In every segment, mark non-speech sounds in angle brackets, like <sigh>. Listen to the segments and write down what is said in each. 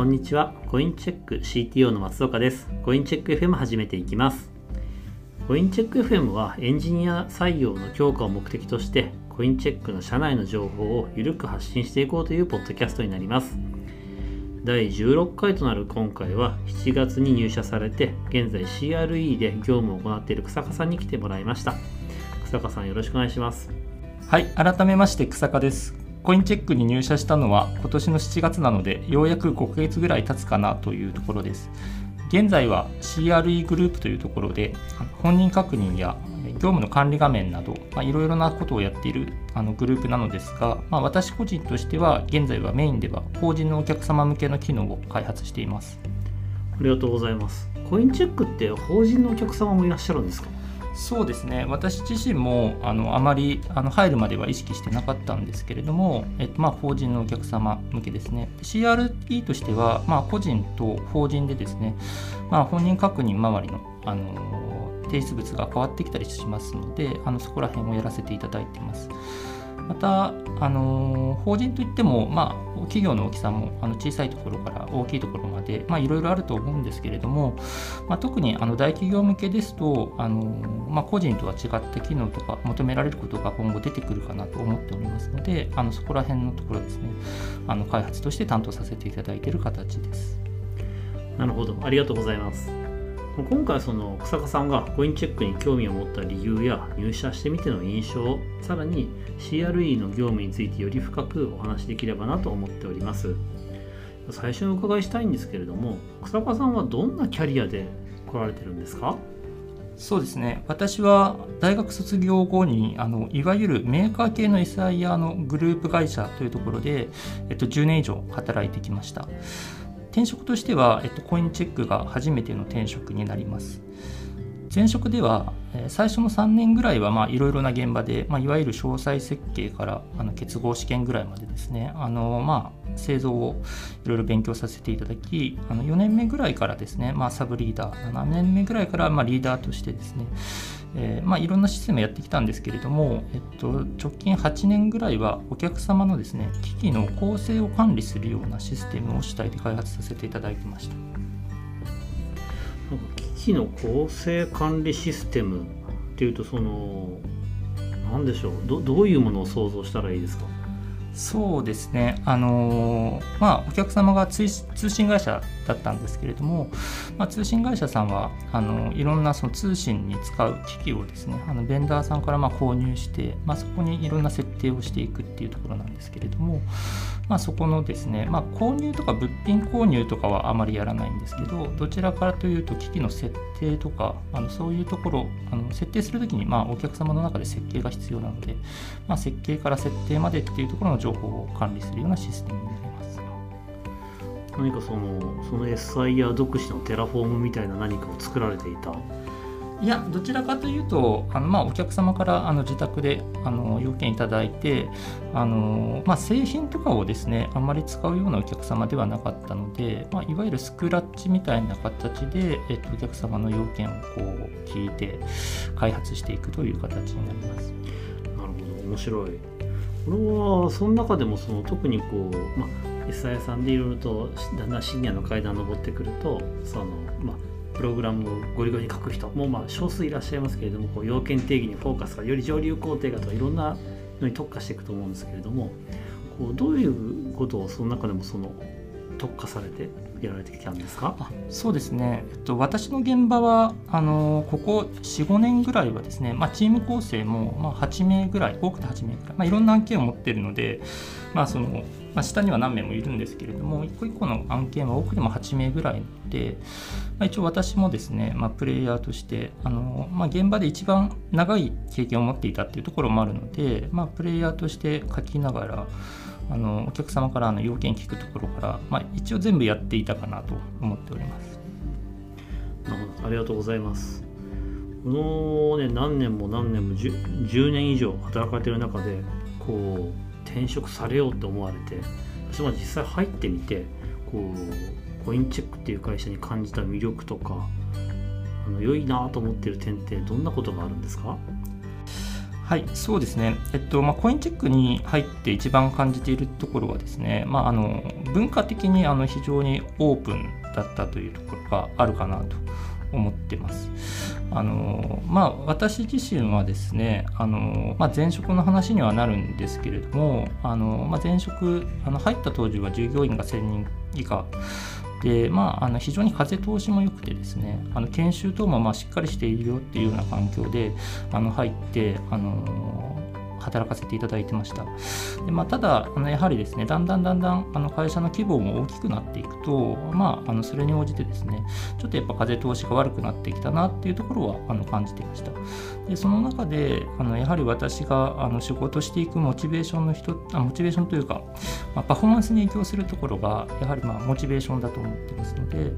こんにちは。コインチェック CTO の松岡です。コインチェック FM 始めていきます。コインチェック FM はエンジニア採用の強化を目的として、コインチェックの社内の情報をゆるく発信していこうというポッドキャストになります。第16回となる今回は7月に入社されて現在 CRE で業務を行っている草加さんに来てもらいました草加さんよろしくお願いしますはい、改めまして草加です。コインチェックに入社したのは今年の7月なので、ようやく5ヶ月ぐらい経つかなというところです。現在は CRE グループというところで、本人確認や業務の管理画面など、まあ、いろいろなことをやっているあのグループなのですが、まあ、私個人としては、現在はメインでは法人のお客様向けの機能を開発しています。ありがとうございますコインチェックって法人のお客様もいらっしゃるんですか？そうですね私自身もあのあまりあの入るまでは意識してなかったんですけれども、えっとまあ、法人のお客様向けですね CRE としては、まあ、個人と法人でですね、まあ、本人確認周りのあの提出物が変わってきたりしますのであのそこら辺をやらせていただいています。また、あの法人といっても、まあ、企業の大きさもあの小さいところから大きいところまで、いろいろあると思うんですけれども、まあ、特にあの大企業向けですと、あのまあ、個人とは違った機能とか求められることが今後出てくるかなと思っておりますので、あのそこら辺のところですね、あの開発として担当させていただいている形です。なるほどありがとうございます今回その草加さんがコインチェックに興味を持った理由や入社してみての印象さらに CRE の業務についてより深くお話しできればなと思っております。最初にお伺いしたいんですけれども草加さんはどんなキャリアで来られてるんですか？そうですね。私は大学卒業後にあのいわゆるメーカー系の SIR のグループ会社というところで、えっと、10年以上働いてきました。転職としては、えっと、コインチェックが初めての転職になります。前職では最初の3年ぐらいはいろいろな現場で、まあ、いわゆる詳細設計からあの結合試験ぐらいまでですね。あの、まあ、製造をいろいろ勉強させていただきあの4年目ぐらいからですね、まあ、サブリーダー7年目ぐらいからまあリーダーとしてですねえーまあ、いろんなシステムやってきたんですけれども、えっと、直近8年ぐらいはお客様のですね機器の構成を管理するようなシステムを主体で開発させていただきました。機器の構成管理システムっていうとその何でしょうどどういうものを想像したらいいですか？そうですね、あのーまあ、お客様が通信会社だったんですけれども、まあ、通信会社さんはあのいろんなその通信に使う機器をですねあのベンダーさんからま購入して、まあ、そこにいろんな設定をしていくっていうところなんですけれども、まあ、そこのですね、まあ、購入とか物品購入とかはあまりやらないんですけどどちらからというと機器の設定とかあのそういうところあの設定するときにまあお客様の中で設計が必要なので、まあ、設計から設定までっていうところの情報を管理するようなシステムになります。何かそのその SIR 独自のテラフォームみたいな何かを作られていたいやどちらかというとあの、まあ、お客様からあの受託であの要件いただいてあの、まあ、製品とかをですねあんまり使うようなお客様ではなかったので、まあ、いわゆるスクラッチみたいな形で、えっと、お客様の要件をこう聞いて開発していくという形になります。なるほど面白いこれはその中でもその特にこう、まあ、SI さんでいろいろとだんだんシニアの階段登ってくるとその、まあ、プログラムをゴリゴリに書く人もまあ少数いらっしゃいますけれどもこう要件定義にフォーカスがより上流工程がとかいろんなのに特化していくと思うんですけれどもこうどういうことをその中でもその特化されてやられてきたんですか？あそうですね、えっと、私の現場はあのここ45年ぐらいはですね、まあ、チーム構成も、まあ、8名ぐらい多くて8名ぐらい、まあ、いろんな案件を持っているので、まあそのまあ、下には何名もいるんですけれども一個一個の案件は多くても8名ぐらいで、まあ、一応私もですね、まあ、プレイヤーとしてあの、まあ、現場で一番長い経験を持っていたっていうところもあるので、まあ、プレイヤーとして書きながらあのお客様からの要件聞くところから、まあ、一応全部やっていたかなと思っております。なるほどありがとうございますこのね何年も何年も 10, 10年以上働かれてる中でこう転職されようと思われて私も実際入ってみてこうコインチェックっていう会社に感じた魅力とかあの良いなと思ってる点ってどんなことがあるんですか？はい、そうですね、えっとまあ、コインチェックに入って一番感じているところはですね、まあ、あの文化的にあの非常にオープンだったというところがあるかなと思ってます。あのまあ、私自身はですねあの、まあ、前職の話にはなるんですけれどもあの、まあ、前職あの入った当時は従業員が1000人以下で、まあ、あの非常に風通しも良くてですねあの研修等もまあしっかりしているよっていうような環境であの入ってあの働かせていただいてました。でまあ、ただあの、やはりですね、だんだんだんだんあの会社の規模も大きくなっていくと、まあ、あのそれに応じてですね、ちょっとやっぱ風通しが悪くなってきたなっていうところはあの感じていました。でその中で、あのやはり私があの仕事していくモチベーションの人、あモチベーションというか、まあ、パフォーマンスに影響するところが、やはりまあモチベーションだと思ってますので、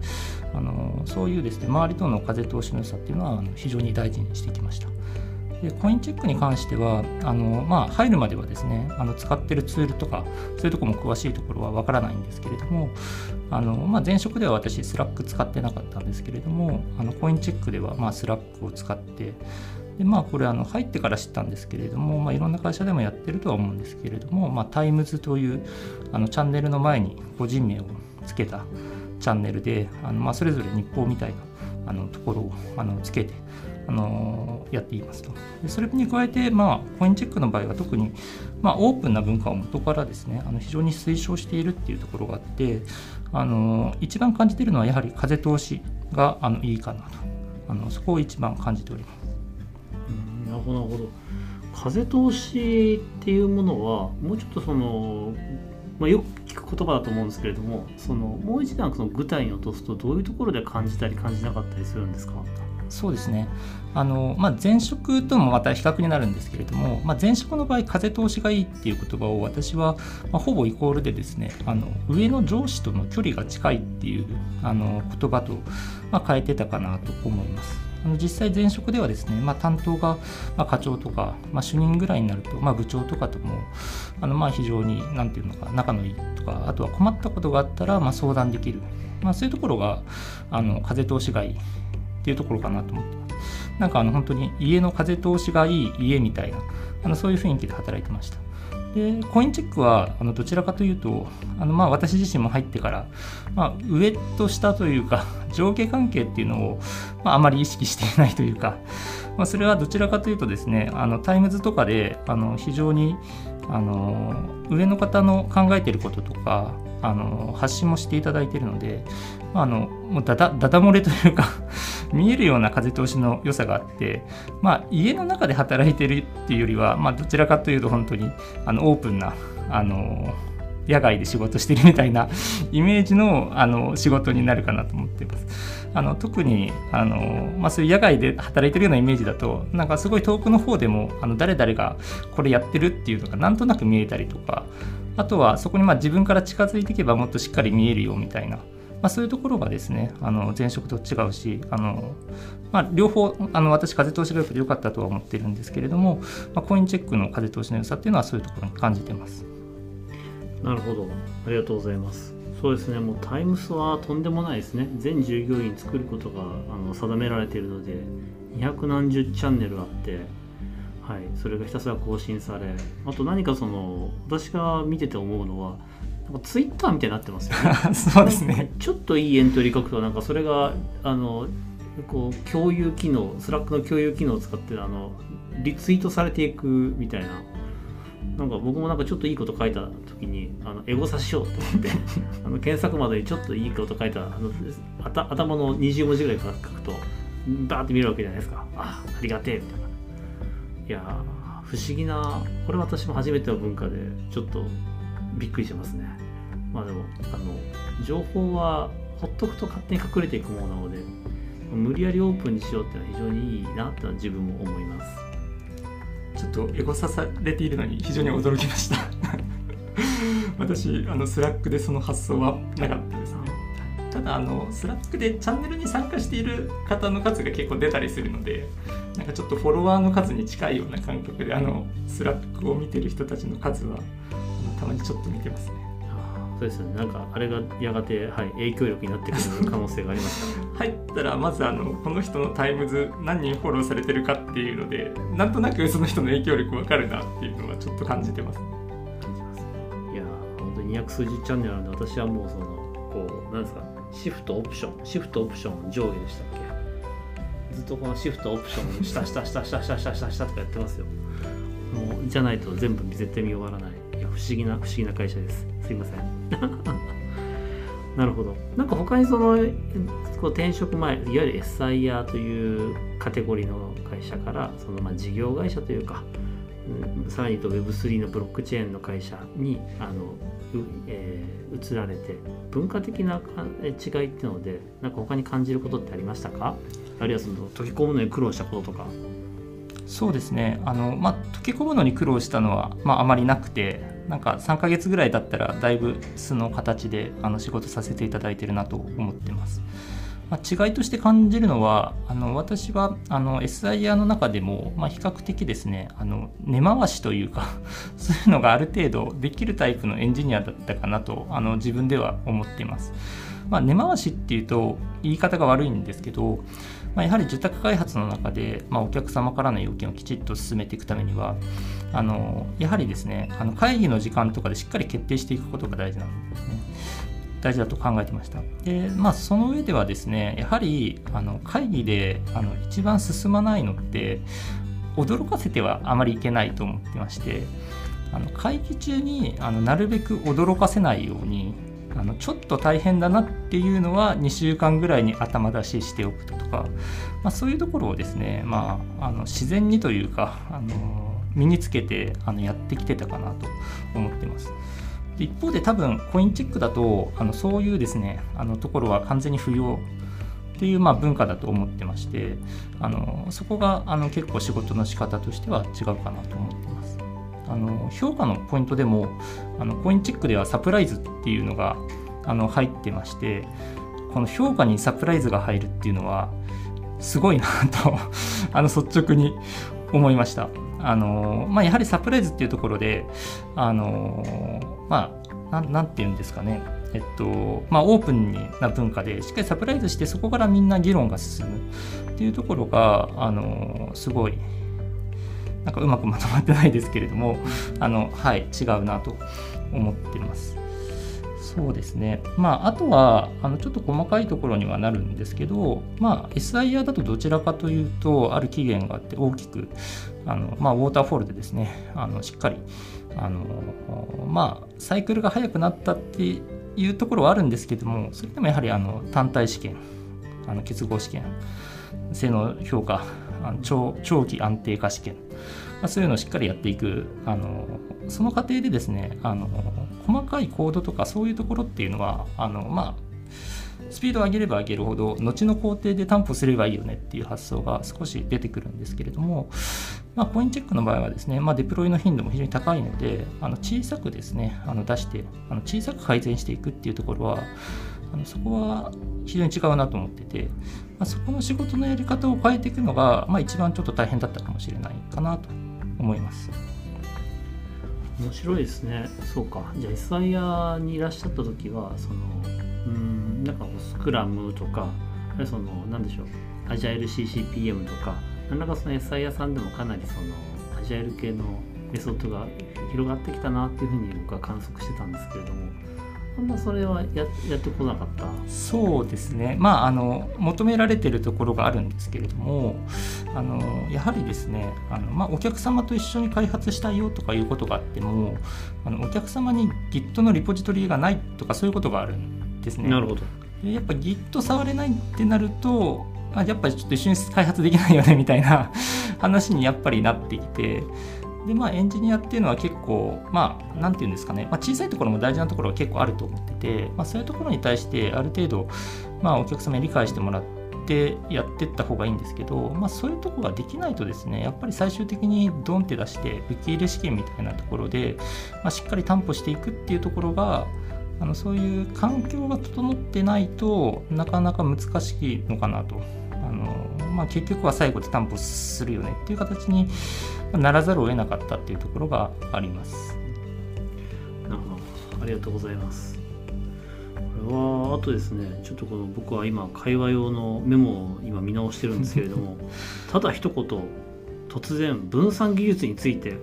あのそういうですね、周りとの風通しの良さっていうのはあの非常に大事にしてきました。でコインチェックに関してはあの、まあ、入るまではですねあの使ってるツールとかそういうとこも詳しいところはわからないんですけれどもあの、まあ、前職では私スラック使ってなかったんですけれどもあのコインチェックではまあスラックを使ってでまあこれあの入ってから知ったんですけれども、まあ、いろんな会社でもやってるとは思うんですけれども、まあ、タイムズというあのチャンネルの前に個人名をつけたチャンネルであの、まあ、それぞれ日報みたいなあのところをあのつけてあのやっていますと。それに加えて、まあ、コインチェックの場合は特に、まあ、オープンな文化を元からですねあの非常に推奨しているっていうところがあってあの一番感じているのはやはり風通しがあのいいかなとあのそこを一番感じております。うんなるほどなるほど風通しっていうものはもうちょっとその、まあ、よく聞く言葉だと思うんですけれどもそのもう一段その具体に落とすとどういうところで感じたり感じなかったりするんですか？そうですね。あの、まあ、前職ともまた比較になるんですけれども、まあ、前職の場合風通しがいいっていう言葉を私は、まあ、ほぼイコールでですねあの上の上司との距離が近いっていうあの言葉と、まあ、変えてたかなと思います。あの実際前職ではですね、まあ、担当が、まあ、課長とか、まあ、主任ぐらいになると、まあ、部長とかともあのまあ非常に何て言うのか仲のいいとかあとは困ったことがあったらまあ相談できる、まあ、そういうところがあの風通しがいい。っていうところかなと思ってます。なんかあの本当に家の風通しがいい家みたいなあのそういう雰囲気で働いてました。でコインチェックはあのどちらかというとあのまあ私自身も入ってから、まあ、上と下というか <laughs> 上下関係っていうのを、まあ、あまり意識していないというか、まあ、それはどちらかというとですねあのタイムズとかであの非常にあの上の方の考えてることとかあの発信もしていただいているので、まあ、あのもうだだだだ漏れというか <laughs> 見えるような風通しの良さがあって、まあ、家の中で働いてるっていうよりは、まあ、どちらかというと本当にあのオープンなあの野外で仕事してるみたいな <laughs> イメージのあの仕事になるかなと思っています。あの特にあの、まあ、そういう野外で働いてるようなイメージだとなんかすごい遠くの方でもあの誰々がこれやってるっていうのがなんとなく見えたりとかあとはそこにまあ自分から近づいていけばもっとしっかり見えるよみたいな、まあ、そういうところがですねあの前職と違うしあの、まあ、両方あの私風通しが良くて良かったとは思ってるんですけれども、まあ、コインチェックの風通しの良さっていうのはそういうところに感じてます。なるほど。ありがとうございます。そうですね。もうタイムスはとんでもないですね。全従業員作ることがあの定められているので200何十チャンネルあってはい、それがひたすら更新されあと何かその私が見てて思うのはなんかツイッターみたいになってますよね。<laughs> そうですね。ちょっといいエントリー書くとなんかそれがあのこう共有機能スラックの共有機能を使ってあのリツイートされていくみたいな。なんか僕もなんかちょっといいこと書いた時にあのエゴサしようと思って <laughs> あの検索までにちょっといいこと書いたあの頭の20文字ぐらい書くとバーって見るわけじゃないですか。あありがてえ。みたいないや不思議なこれ私も初めての文化でちょっとびっくりしてますね。まあでもあの情報はほっとくと勝手に隠れていくものなので無理やりオープンにしようっていうのは非常にいいなって自分も思います。ちょっとエゴさされているのに非常に驚きました。<laughs> 私あのスラックでその発想はなかったですね。ただあのスラックでチャンネルに参加している方の数が結構出たりするのでなんかちょっとフォロワーの数に近いような感覚であのスラックを見てる人たちの数はたまにちょっと見てますね。そうですね。なんかあれがやがて、はい、影響力になってくる可能性がありますか <laughs> 入ったらまずあのこの人のタイムズ何人フォローされてるかっていうのでなんとなくその人の影響力わかるなっていうのはちょっと感じてます、ね。感じます。いや本当に200数十チャンネルなんで私はもうそのこうなんですかシフトオプションシフトオプション上下でしたっけ？ずっとこのシフトオプション下下下下下下下下とかやってますよもうじゃないと全部絶対見終わらない不思議な不思議な会社です。すいません。<laughs> なるほど。なんか他にそのこう転職前いわゆる SIR というカテゴリーの会社からそのまあ事業会社というかさらに言うと Web3 のブロックチェーンの会社にあの、えー移られて文化的な違いっていうのでなんか他に感じることってありましたか？あるいはその溶け込むのに苦労したこととか。そうですね。あの、まあ、溶け込むのに苦労したのは、まあ、あまりなくてなんか3ヶ月ぐらいだったらだいぶ素の形であの仕事させていただいてるなと思ってます。まあ、違いとして感じるのはあの私はあの SIR の中でも、まあ、比較的ですねあの根回しというか <laughs> そういうのがある程度できるタイプのエンジニアだったかなとあの自分では思っています。まあ、根回しっていうと言い方が悪いんですけど、まあ、やはり受託開発の中で、まあ、お客様からの要件をきちっと進めていくためにはあのやはりですねあの会議の時間とかでしっかり決定していくことが大事なんですね。大事だと考えてました。で、まあ、その上ではですね、やはりあの会議であの一番進まないのって、驚かせてはあまりいけないと思ってまして、あの会議中にあのなるべく驚かせないように、あのちょっと大変だなっていうのは2週間ぐらいに頭出ししておくとか、まあ、そういうところをですね、まあ、あの自然にというかあの身につけてあのやってきてたかなと思ってます。一方で多分コインチェックだとあのそういうですねあのところは完全に不要っていうまあ文化だと思ってましてあのそこがあの結構仕事の仕方としては違うかなと思ってます。あの評価のポイントでもあのコインチェックではサプライズっていうのがあの入ってましてこの評価にサプライズが入るっていうのはすごいなと <laughs> あの率直に思いました。あのまあ、やはりサプライズっていうところで、あのまあ、ななんて言うんですかね、えっとまあ、オープンな文化でしっかりサプライズしてそこからみんな議論が進むっていうところが、あのすごいなんかうまくまとまってないですけれどもあの、はい、違うなと思ってます。そうですね。まあ、あとは、あの、ちょっと細かいところにはなるんですけど、まあ、SIR だとどちらかというと、ある期限があって大きく、あの、まあ、ウォーターフォールでですね、あの、しっかり、あの、まあ、サイクルが速くなったっていうところはあるんですけども、それでもやはり、あの、単体試験、あの、結合試験、性能評価、あの長長期安定化試験、まあ、そういうのをしっかりやっていく、あの、その過程でですね、あの、細かいコードとかそういうところっていうのはあのまあスピードを上げれば上げるほど後の工程で担保すればいいよねっていう発想が少し出てくるんですけれども、まあ、コインチェックの場合はですね、まあ、デプロイの頻度も非常に高いのであの小さくですねあの出してあの小さく改善していくっていうところはあのそこは非常に違うなと思ってて、まあ、そこの仕事のやり方を変えていくのが、まあ、一番ちょっと大変だったかもしれないかなと思います。面白いですね。そうか。じゃあ SIR にいらっしゃった時はそのうんなんかスクラムとかその何でしょう。アジャイル CCPM とか何らかその SIR さんでもかなりそのアジャイル系のメソッドが広がってきたなっていうふうに僕は観測してたんですけれどもあんまそれはややってこなかった？そうですね、まあ、あの求められてるところがあるんですけれどもあのやはりですねあの、まあ、お客様と一緒に開発したいよとかいうことがあってもあのお客様に Git のリポジトリがないとかそういうことがあるんですね。なるほど。でやっぱ Git 触れないってなるとあやっぱりちょっと一緒に開発できないよねみたいな話にやっぱりなってきてでまあエンジニアっていうのは結構まあなんていうんですかね、まあ、小さいところも大事なところは結構あると思ってて、まあ、そういうところに対してある程度まあお客様に理解してもらってやってった方がいいんですけど、まあ、そういうとこができないとですねやっぱり最終的にドンって出して受け入れ試験みたいなところで、まあ、しっかり担保していくっていうところがあのそういう環境が整ってないとなかなか難しいのかなと。あのまあ、結局は最後で担保するよねっていう形にならざるを得なかったっていうところがあります。なるほど。ありがとうございます。これはあとですねちょっとこの僕は今会話用のメモを今見直してるんですけれども <laughs> ただ一言突然分散技術についてっ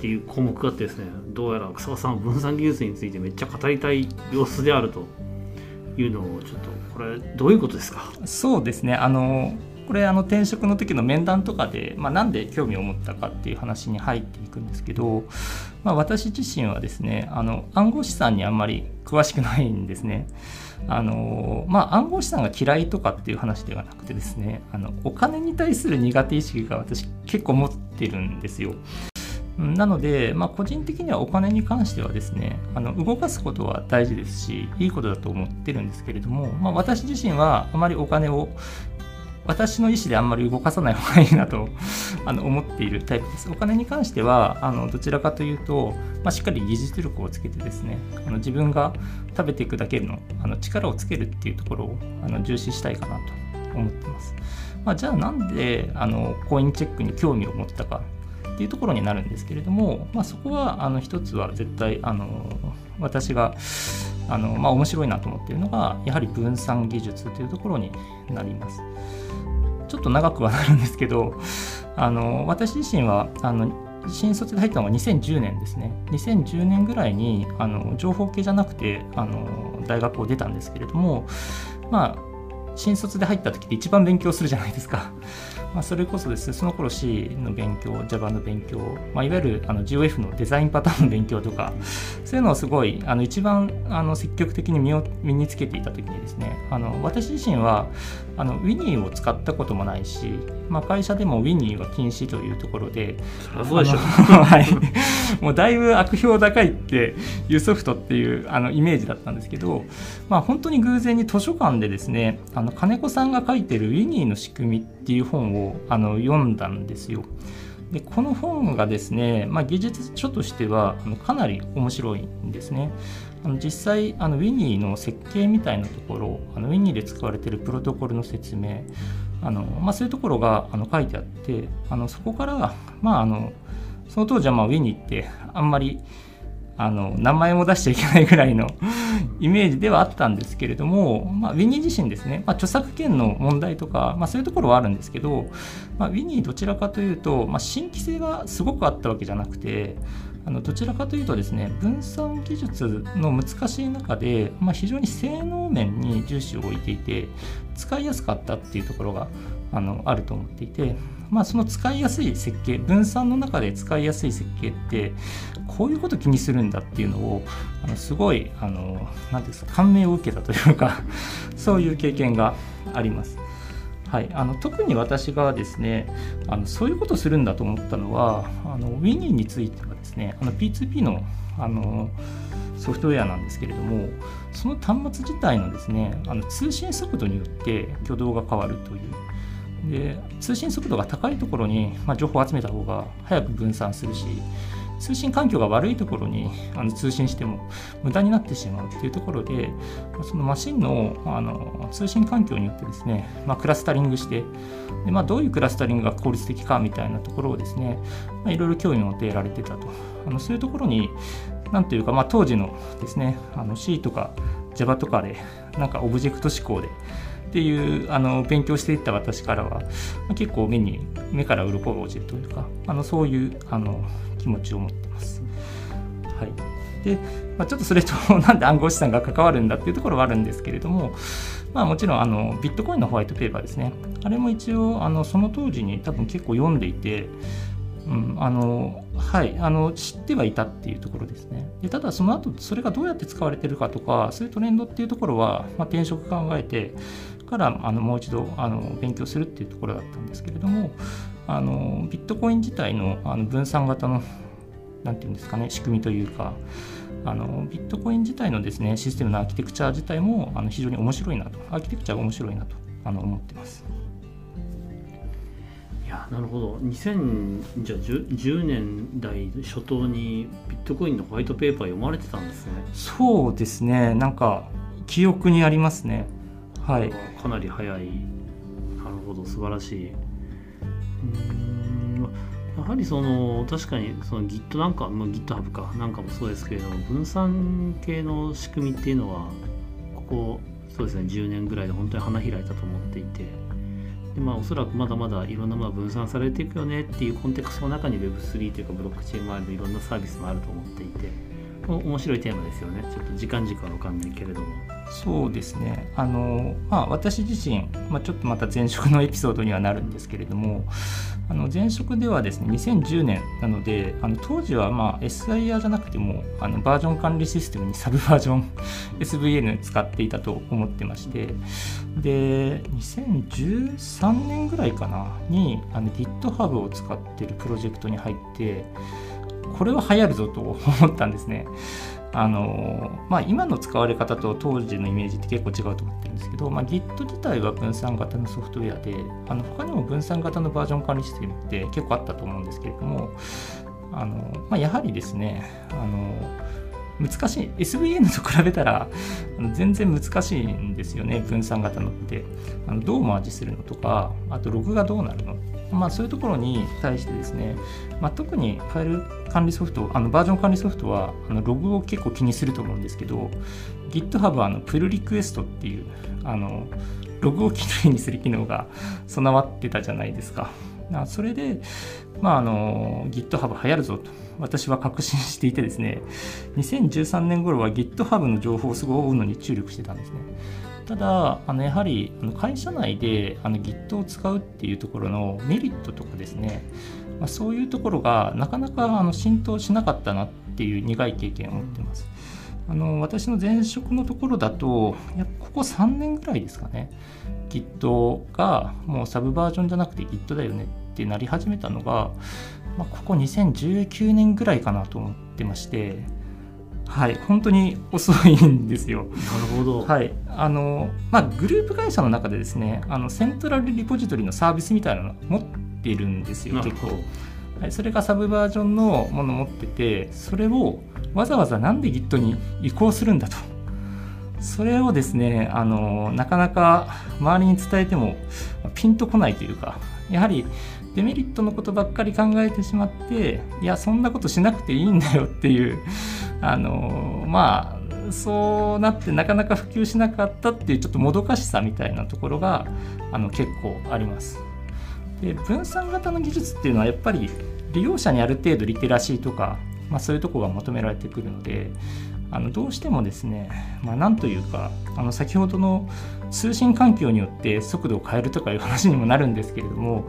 ていう項目があってですねどうやら草場さんは分散技術についてめっちゃ語りたい様子であるというのをちょっとこれどういうことですか？そうですね。あのこれあの転職の時の面談とかで、まあ、なんで興味を持ったかっていう話に入っていくんですけど、まあ、私自身はですねあの暗号資産にあんまり詳しくないんですね。あのまあ、暗号資産が嫌いとかっていう話ではなくてですねあのお金に対する苦手意識が私結構持ってるんですよ。なので、まあ、個人的にはお金に関してはですねあの動かすことは大事ですしいいことだと思ってるんですけれども、まあ、私自身はあまりお金を私の意思であんまり動かさない方がいいなと <laughs> あの思っているタイプです。お金に関してはあのどちらかというと、まあ、しっかり技術力をつけてですねあの自分が食べていくだけのあの力をつけるっていうところをあの重視したいかなと思ってます。まあ、じゃあなんであのコインチェックに興味を持ったかっていうところになるんですけれども、まあ、そこはあの一つは絶対あの私があの、まあ、面白いなと思っているのがやはり分散技術というところになります。ちょっと長くはなるんですけどあの私自身はあの新卒で入ったのが2010年ですね。2010年ぐらいにあの情報系じゃなくてあの大学を出たんですけれどもまあ新卒で入った時って一番勉強するじゃないですか。まあ、それこそです。ね、その頃 C の勉強、Java の勉強、まあ、いわゆるあの GOF のデザインパターンの勉強とか、そういうのをすごい、あの一番あの積極的に身を身につけていた時にですね、あの私自身はあの Winnie を使ったこともないし、まあ、会社でも Winnie は禁止というところで、そうでしょ <laughs> はい、もうだいぶ悪評高いっていうソフトっていうあのイメージだったんですけど、まあ、本当に偶然に図書館でですね、あの金子さんが書いてる Winnie の仕組みっていう本をあの読んだんですよ。でこの本がですね、まあ、技術書としてはかなり面白いんですね。あの実際あの Winnie の設計みたいなところあの Winnie で使われているプロトコルの説明あの、まあ、そういうところがあの書いてあってあのそこから、まあ、あのその当時はまあ Winnie ってあんまりあの名前も出しちゃいけないぐらいのイメージではあったんですけれども、まあ、ウィニー自身ですね、まあ、著作権の問題とか、まあ、そういうところはあるんですけど、まあ、ウィニーどちらかというと、まあ、新規性がすごくあったわけじゃなくてあのどちらかというとですね分散技術の難しい中で、まあ、非常に性能面に重視を置いていて使いやすかったっていうところがあのあると思っていて、まあ、その使いやすい設計分散の中で使いやすい設計ってこういうこと気にするんだっていうのをあのすごいあの何ですか感銘を受けたというか <laughs> そういう経験があります。はい、あの特に私がですねあのそういうことするんだと思ったのはあの Winnie についてですねあの P2P のあのソフトウェアなんですけれどもその端末自体のですねあの通信速度によって挙動が変わるという。で通信速度が高いところに、まあ、情報を集めた方が早く分散するし通信環境が悪いところにあの通信しても無駄になってしまうっていうところでそのマシンのあの通信環境によってですね、まあ、クラスタリングしてで、まあ、どういうクラスタリングが効率的かみたいなところをですね、まあ、いろいろ興味を持って得られてたと。あのそういうところに何というか、まあ、当時のですねあの C とか Java とかでなんかオブジェクト思考でっていうあの勉強していった私からは結構目に目から鱗が落ちるというかあのそういうあの気持ちを持ってます。はい、で、まあ、ちょっとそれと <laughs> なんで暗号資産が関わるんだっていうところはあるんですけれども、まあ、もちろんあのビットコインのホワイトペーパーですね。あれも一応あのその当時に多分結構読んでいてうん、あのはいあの知ってはいたっていうところですね。でただその後それがどうやって使われてるかとかそういうトレンドっていうところは、まあ、転職考えてからあのもう一度あの勉強するっていうところだったんですけれどもあのビットコイン自体のあの分散型の何て言うんですかね仕組みというかあのビットコイン自体のですねシステムのアーキテクチャ自体もあの非常に面白いなと。アーキテクチャが面白いなとあの思ってます。いやなるほど。2010年代初頭にビットコインのホワイトペーパー読まれてたんですね。そうですね。なんか記憶にありますね。はい。かなり早い。なるほど。素晴らしいやはりその確かにその Git なんか、まあ、GitHub かなんかもそうですけれども分散系の仕組みっていうのはここそうですね10年ぐらいで本当に花開いたと思っていてでまあ、おそらくまだまだいろんなものが分散されていくよねっていうコンテクストの中に Web3 というかブロックチェーン周りのいろんなサービスもあると思っていて面白いテーマですよね。ちょっと時間軸は分かんないけれども。そうですね。あの、まあ、私自身、まあ、ちょっとまた前職のエピソードにはなるんですけれどもあの前職ではですね2010年なのであの当時はまあ SIR じゃなくてもあのバージョン管理システムにサブバージョン SVN 使っていたと思ってましてで2013年ぐらいかなにあの GitHub を使ってるプロジェクトに入ってこれは流行るぞと思ったんですね。あのまあ、今の使われ方と当時のイメージって結構違うと思ってるんですけど、まあ、Git 自体は分散型のソフトウェアであの他にも分散型のバージョン管理システムって結構あったと思うんですけれどもあの、まあ、やはりですねあの難しい SVN と比べたら全然難しいんですよね分散型のってあのどうマージするのとかあとログがどうなるのっまあ、そういうところに対してですね、まあ、特にファイル管理ソフトあのバージョン管理ソフトはあのログを結構気にすると思うんですけど GitHub はあのプルリクエストっていうあのログをきれいにする機能が備わってたじゃないですか。それで、まあ、あの GitHub 流行るぞと私は確信していてですね2013年頃は GitHub の情報をすごい追うのに注力してたんですね。ただ、あのやはりあの会社内であの Git を使うっていうところのメリットとかですね、まあ、そういうところがなかなかあの浸透しなかったなっていう苦い経験を持ってます。あの私の前職のところだと、やここ3年ぐらいですかね、Git がもうサブバージョンじゃなくて Git だよねってなり始めたのが、まあ、ここ2019年ぐらいかなと思ってまして、はい、本当に遅いんですよ。なるほど。はい、あのまあグループ会社の中でですね、あのセントラルリポジトリのサービスみたいなの持っているんですよ。結構。はい、それがサブバージョンのものを持ってて、それをわざわざなんで Git に移行するんだと。それをですね、あのなかなか周りに伝えてもピンとこないというか、やはりデメリットのことばっかり考えてしまっていやそんなことしなくていいんだよっていうあのまあそうなってなかなか普及しなかったっていうちょっともどかしさみたいなところがあの結構あります。で分散型の技術っていうのはやっぱり利用者にある程度リテラシーとか、まあ、そういうとこが求められてくるのであのどうしてもですね、まあ、なんというかあの先ほどの通信環境によって速度を変えるとかいう話にもなるんですけれども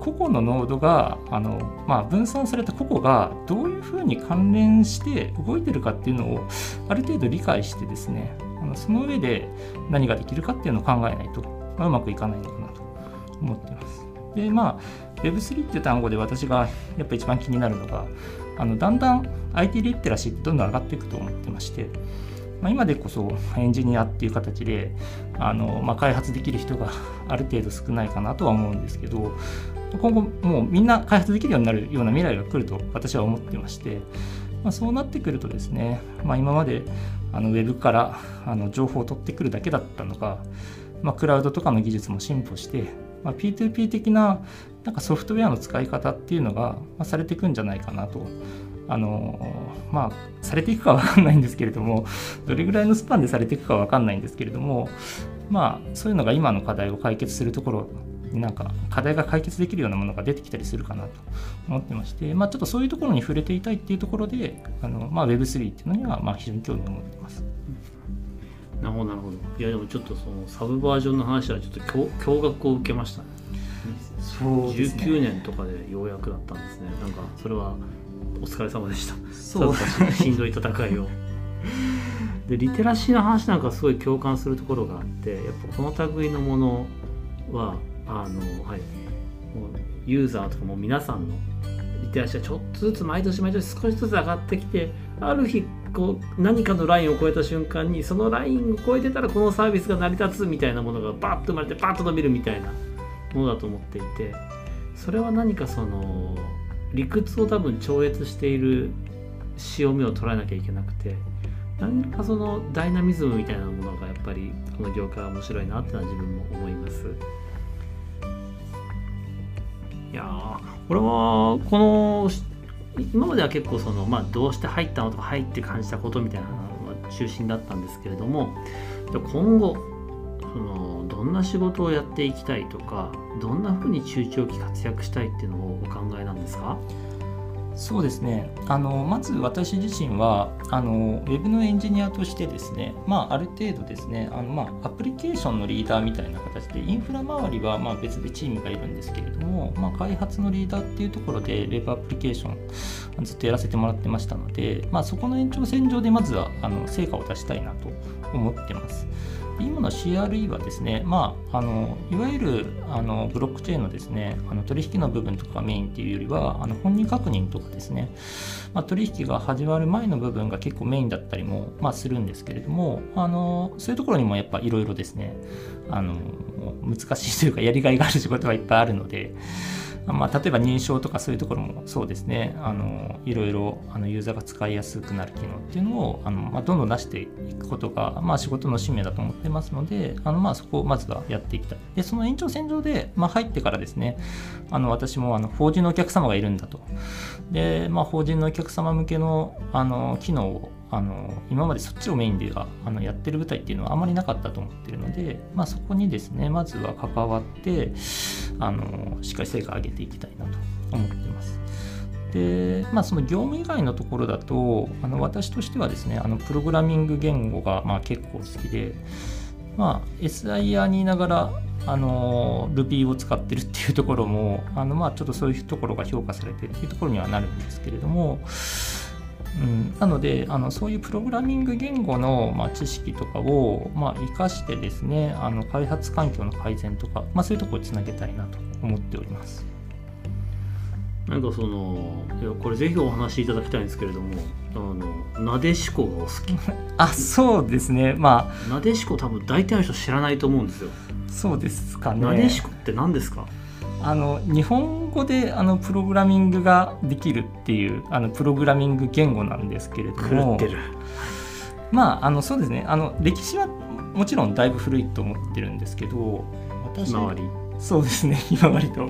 個々のノードがあの、まあ、分散された個々がどういうふうに関連して動いてるかっていうのをある程度理解してですねあのその上で何ができるかっていうのを考えないと、まあ、うまくいかないのかなと思っています。でまあ Web3 っていう単語で私がやっぱ一番気になるのがあのだんだん IT リテラシーってどんどん上がっていくと思ってましてまあ、今でこそエンジニアっていう形であの、まあ、開発できる人がある程度少ないかなとは思うんですけど今後もうみんな開発できるようになるような未来が来ると私は思ってまして、まあ、そうなってくるとですね、まあ、今まであのウェブからあの情報を取ってくるだけだったのが、まあ、クラウドとかの技術も進歩して、まあ、P2P 的ななんかソフトウェアの使い方っていうのが、まあ、されていくんじゃないかなとあのまあされていくかは分かんないんですけれどもどれぐらいのスパンでされていくかは分かんないんですけれどもまあそういうのが今の課題を解決するところなんか課題が解決できるようなものが出てきたりするかなと思ってまして、まあ、ちょっとそういうところに触れていたいっていうところであの、まあ、Web3 っていうのにはまあ非常に興味を持ってます。なるほどなるほど。いやでもちょっとそのサブバージョンの話はちょっと驚愕を受けましたね。そうですね。19年とかでようやくだったんですね。なんかそれはお疲れ様でした。そう。しんどい戦いを。<laughs> でリテラシーの話なんかすごい共感するところがあってやっぱこの類のものはあの、はい、もうユーザーとかも皆さんのリテラシーはちょっとずつ毎年毎年少しずつ上がってきてある日こう何かのラインを超えた瞬間にそのラインを超えてたらこのサービスが成り立つみたいなものがバッと生まれてバッと伸びるみたいなものだと思っていてそれは何かその理屈を多分超越している潮目を捉えなきゃいけなくて何かそのダイナミズムみたいなものがやっぱりこの業界は面白いなってのは自分も思います。いやこれはこの今までは結構その、まあ、どうして入ったのとか入って感じたことみたいなのが中心だったんですけれども今後そのどんな仕事をやっていきたいとかどんなふうに中長期活躍したいっていうのをお考えなんですか？そうですねあのまず私自身はあのウェブのエンジニアとしてですね、まあ、ある程度ですねあの、まあ、アプリケーションのリーダーみたいな形でインフラ周りはま別でチームがいるんですけれども、まあ、開発のリーダーっていうところでウェブアプリケーションずっとやらせてもらってましたので、まあ、そこの延長線上でまずはあの成果を出したいなと思ってます。今の CRE はですね、まあ、あのいわゆるあのブロックチェーンのですねあの取引の部分とかメインっていうよりはあの本人確認とかですね、まあ、取引が始まる前の部分が結構メインだったりも、まあ、するんですけれどもあのそういうところにもやっぱいろいろですねあの難しいというかやりがいがある仕事がいっぱいあるので。まあ、例えば認証とかそういうところもそうですね。あのいろいろあのユーザーが使いやすくなる機能っていうのをあの、まあ、どんどん出していくことが、まあ、仕事の使命だと思ってますのであの、まあ、そこをまずはやっていきた。いでその延長線上で、まあ、入ってからですねあの私もあの法人のお客様がいるんだと。で、まあ、法人のお客様向けのあの機能をあの今までそっちをメインではあのやってる舞台っていうのはあまりなかったと思ってるので、まあ、そこにですねまずは関わってあのしっかり成果を上げていきたいなと思ってます。でまあ、その業務以外のところだとあの私としてはですねあのプログラミング言語がまあ結構好きで、まあ、SIR にいながらあの Ruby を使ってるっていうところもあのまあちょっとそういうところが評価されてっていうところにはなるんですけれどもうん、なのであのそういうプログラミング言語の、まあ、知識とかを、まあ、活かしてですねあの開発環境の改善とか、まあ、そういうところをつなげたいなと思っております。なんかそのいやこれぜひお話しいただきたいんですけれどもあのなでしこがお好き。<laughs> あそうですね。まあなでしこ多分大体の人知らないと思うんですよ。そうですかね。なでしこって何ですか？あの日本語であのプログラミングができるっていうあのプログラミング言語なんですけれどもまああのそうですね。あの歴史はもちろんだいぶ古いと思ってるんですけど私はそうですね。<laughs> 今割と。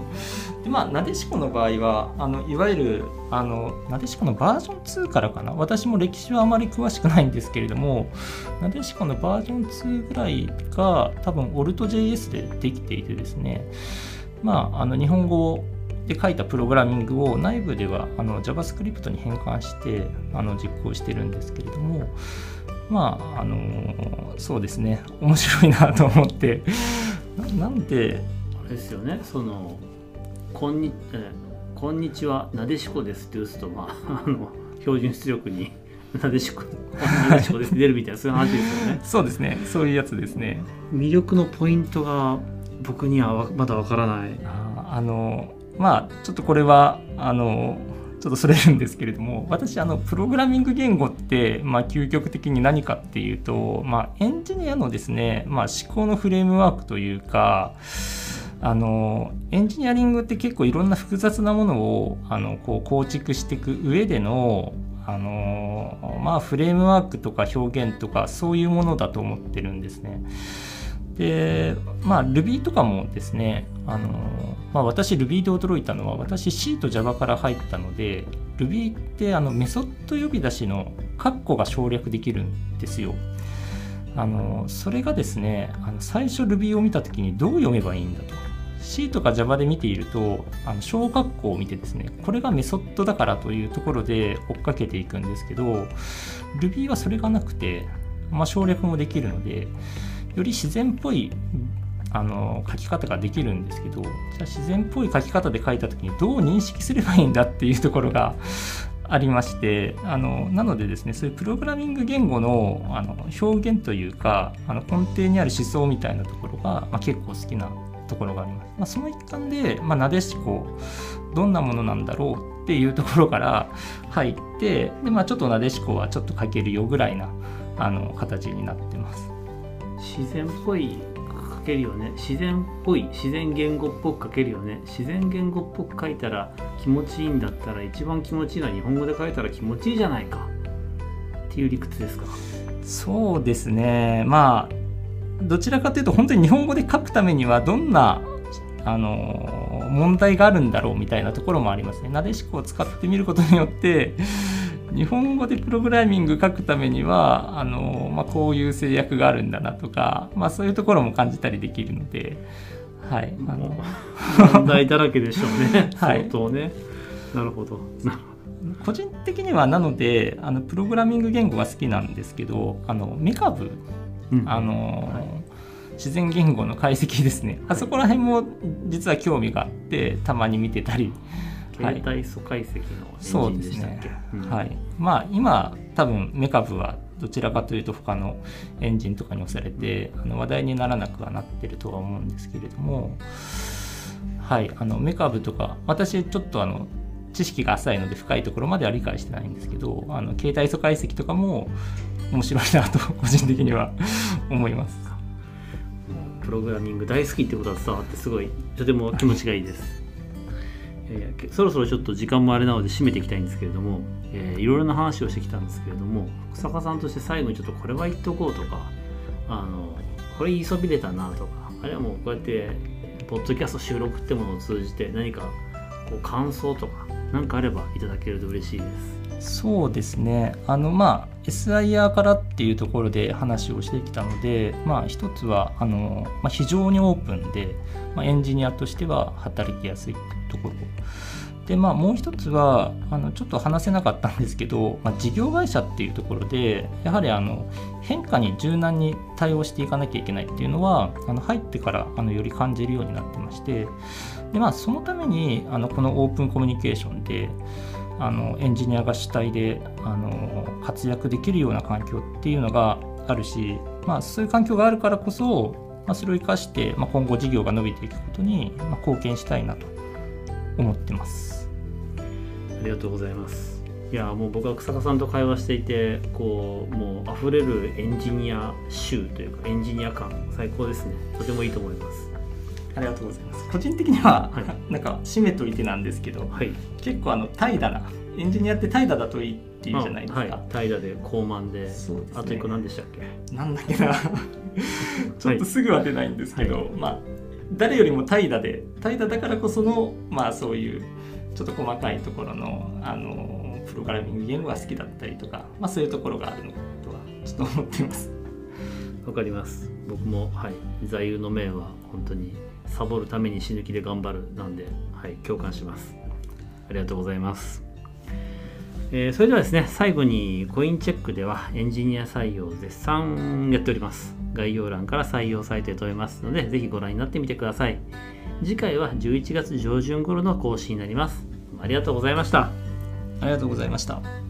でまあなでしこの場合はあのいわゆるあのなでしこのバージョン2からかな？私も歴史はあまり詳しくないんですけれどもなでしこのバージョン2ぐらいが多分 AltJS でできていてですねまあ、あの日本語で書いたプログラミングを内部ではあの JavaScript に変換してあの実行してるんですけれども、まあ、あのそうですね、面白いなと思ってなんで。あれですよね、その、こんに、えこんにちは、なでしこですって打つと、まあ、<laughs> あの標準出力に <laughs> なでしこ、なでしこです出るみたいな、そういう話ですよね。<laughs> そうですね、そういうやつですね。魅力のポイントが僕にはまだわからないあのまあちょっとこれはあのちょっとそれるんですけれども私あのプログラミング言語って、まあ、究極的に何かっていうと、まあ、エンジニアのですね、まあ、思考のフレームワークというかあのエンジニアリングって結構いろんな複雑なものをあのこう構築していく上でのあのまあフレームワークとか表現とかそういうものだと思ってるんですね。で、まあ、Ruby とかもですね、あのまあ、私 Ruby で驚いたのは、私 C と Java から入ったので、Ruby ってあのメソッド呼び出しの括弧が省略できるんですよ。あのそれがですね、あの最初 Ruby を見たときにどう読めばいいんだと。C とか Java で見ていると、あの小括弧を見てですね、これがメソッドだからというところで追っかけていくんですけど、Ruby はそれがなくて、まあ、省略もできるので、より自然っぽいあの書き方ができるんですけどじゃあ自然っぽい書き方で書いた時にどう認識すればいいんだっていうところが <laughs> ありましてあのなのでですねそういうプログラミング言語のあの表現というかあの根底にある思想みたいなところが、まあ、結構好きなところがあります。まあ、その一環で、まあ、なでしこどんなものなんだろうっていうところから <laughs> 入ってで、まあ、ちょっとなでしこはちょっと書けるよぐらいなあの形になってます。自然っぽい書けるよね。自然っぽい自然言語っぽく書けるよね。自然言語っぽく書いたら気持ちいいんだったら一番気持ちいいのは日本語で書いたら気持ちいいじゃないか。っていう理屈ですか？そうですね。まあどちらかというと本当に日本語で書くためにはどんなあの問題があるんだろうみたいなところもありますね。なでしこを使ってみることによって日本語でプログラミング書くためにはあの、まあ、こういう制約があるんだなとか、まあ、そういうところも感じたりできるので、はい、あの。問題だらけでしょうね。<laughs> はい。相当ね、なるほど。個人的にはなのであのプログラミング言語が好きなんですけどあのメカブうん。あの、はい。自然言語の解析ですね。あそこら辺も実は興味があってたまに見てたりはい携帯素解析のエンジンそうですでしたっけ、ね、うん。はい。まあ今多分メカブはどちらかというと他のエンジンとかに押されてあの話題にならなくはなってるとは思うんですけれどもはい。あのメカブとか私ちょっとあの知識が浅いので深いところまでは理解してないんですけどあの携帯素解析とかも面白いなと個人的には <laughs> 思います。プログラミング大好きってことが伝わってすごいとても気持ちがいいです。いやいやけそろそろちょっと時間もあれなので締めていきたいんですけれども、えーいろいろな話をしてきたんですけれども草加さんとして最後にちょっとこれは言っとこうとかあのこれ言いそびれたなとかあるいはもうこうやってポッドキャスト収録ってものを通じて何かこう感想とか何かあればいただけると嬉しいです。そうですねあのまあ SIR からっていうところで話をしてきたのでまあ一つはあの、まあ、非常にオープンで、まあ、エンジニアとしては働きやすいところ。でまあもう一つはあのちょっと話せなかったんですけど、まあ、事業会社っていうところでやはりあの変化に柔軟に対応していかなきゃいけないっていうのはあの入ってからあのより感じるようになってまして。でまあそのためにあのこのオープンコミュニケーションであのエンジニアが主体であの活躍できるような環境っていうのがあるし、まあ、そういう環境があるからこそ、まあ、それを生かして、まあ、今後事業が伸びていくことに、まあ、貢献したいなと思ってます。ありがとうございます。いやもう僕は草加さんと会話していてこうもう溢れるエンジニア集というかエンジニア感最高ですねとてもいいと思いますありがとうございます。個人的には、はい。なんか締めといてなんですけどはい。結構あの怠惰なエンジニアって怠惰だといいっていうじゃないですか。はい。怠惰で高慢でね。あと一個何でしたっけ？なんだっけな。ちょっとすぐは出ないんですけど、まあ誰よりも怠惰で怠惰だからこそのまあそういうちょっと細かいところのあのプログラミング言語が好きだったりとか、まあ、そういうところがあるのかとはちょっと思っています。わかります。僕もはい。座右の銘は本当にサボるために死ぬ気で頑張るなんではい共感します。ありがとうございます。えーそれではですね最後にコインチェックではエンジニア採用絶賛やっております。概要欄から採用サイトへ飛べますのでぜひご覧になってみてください。次回は11月上旬頃の更新になります。ありがとうございました。ありがとうございました。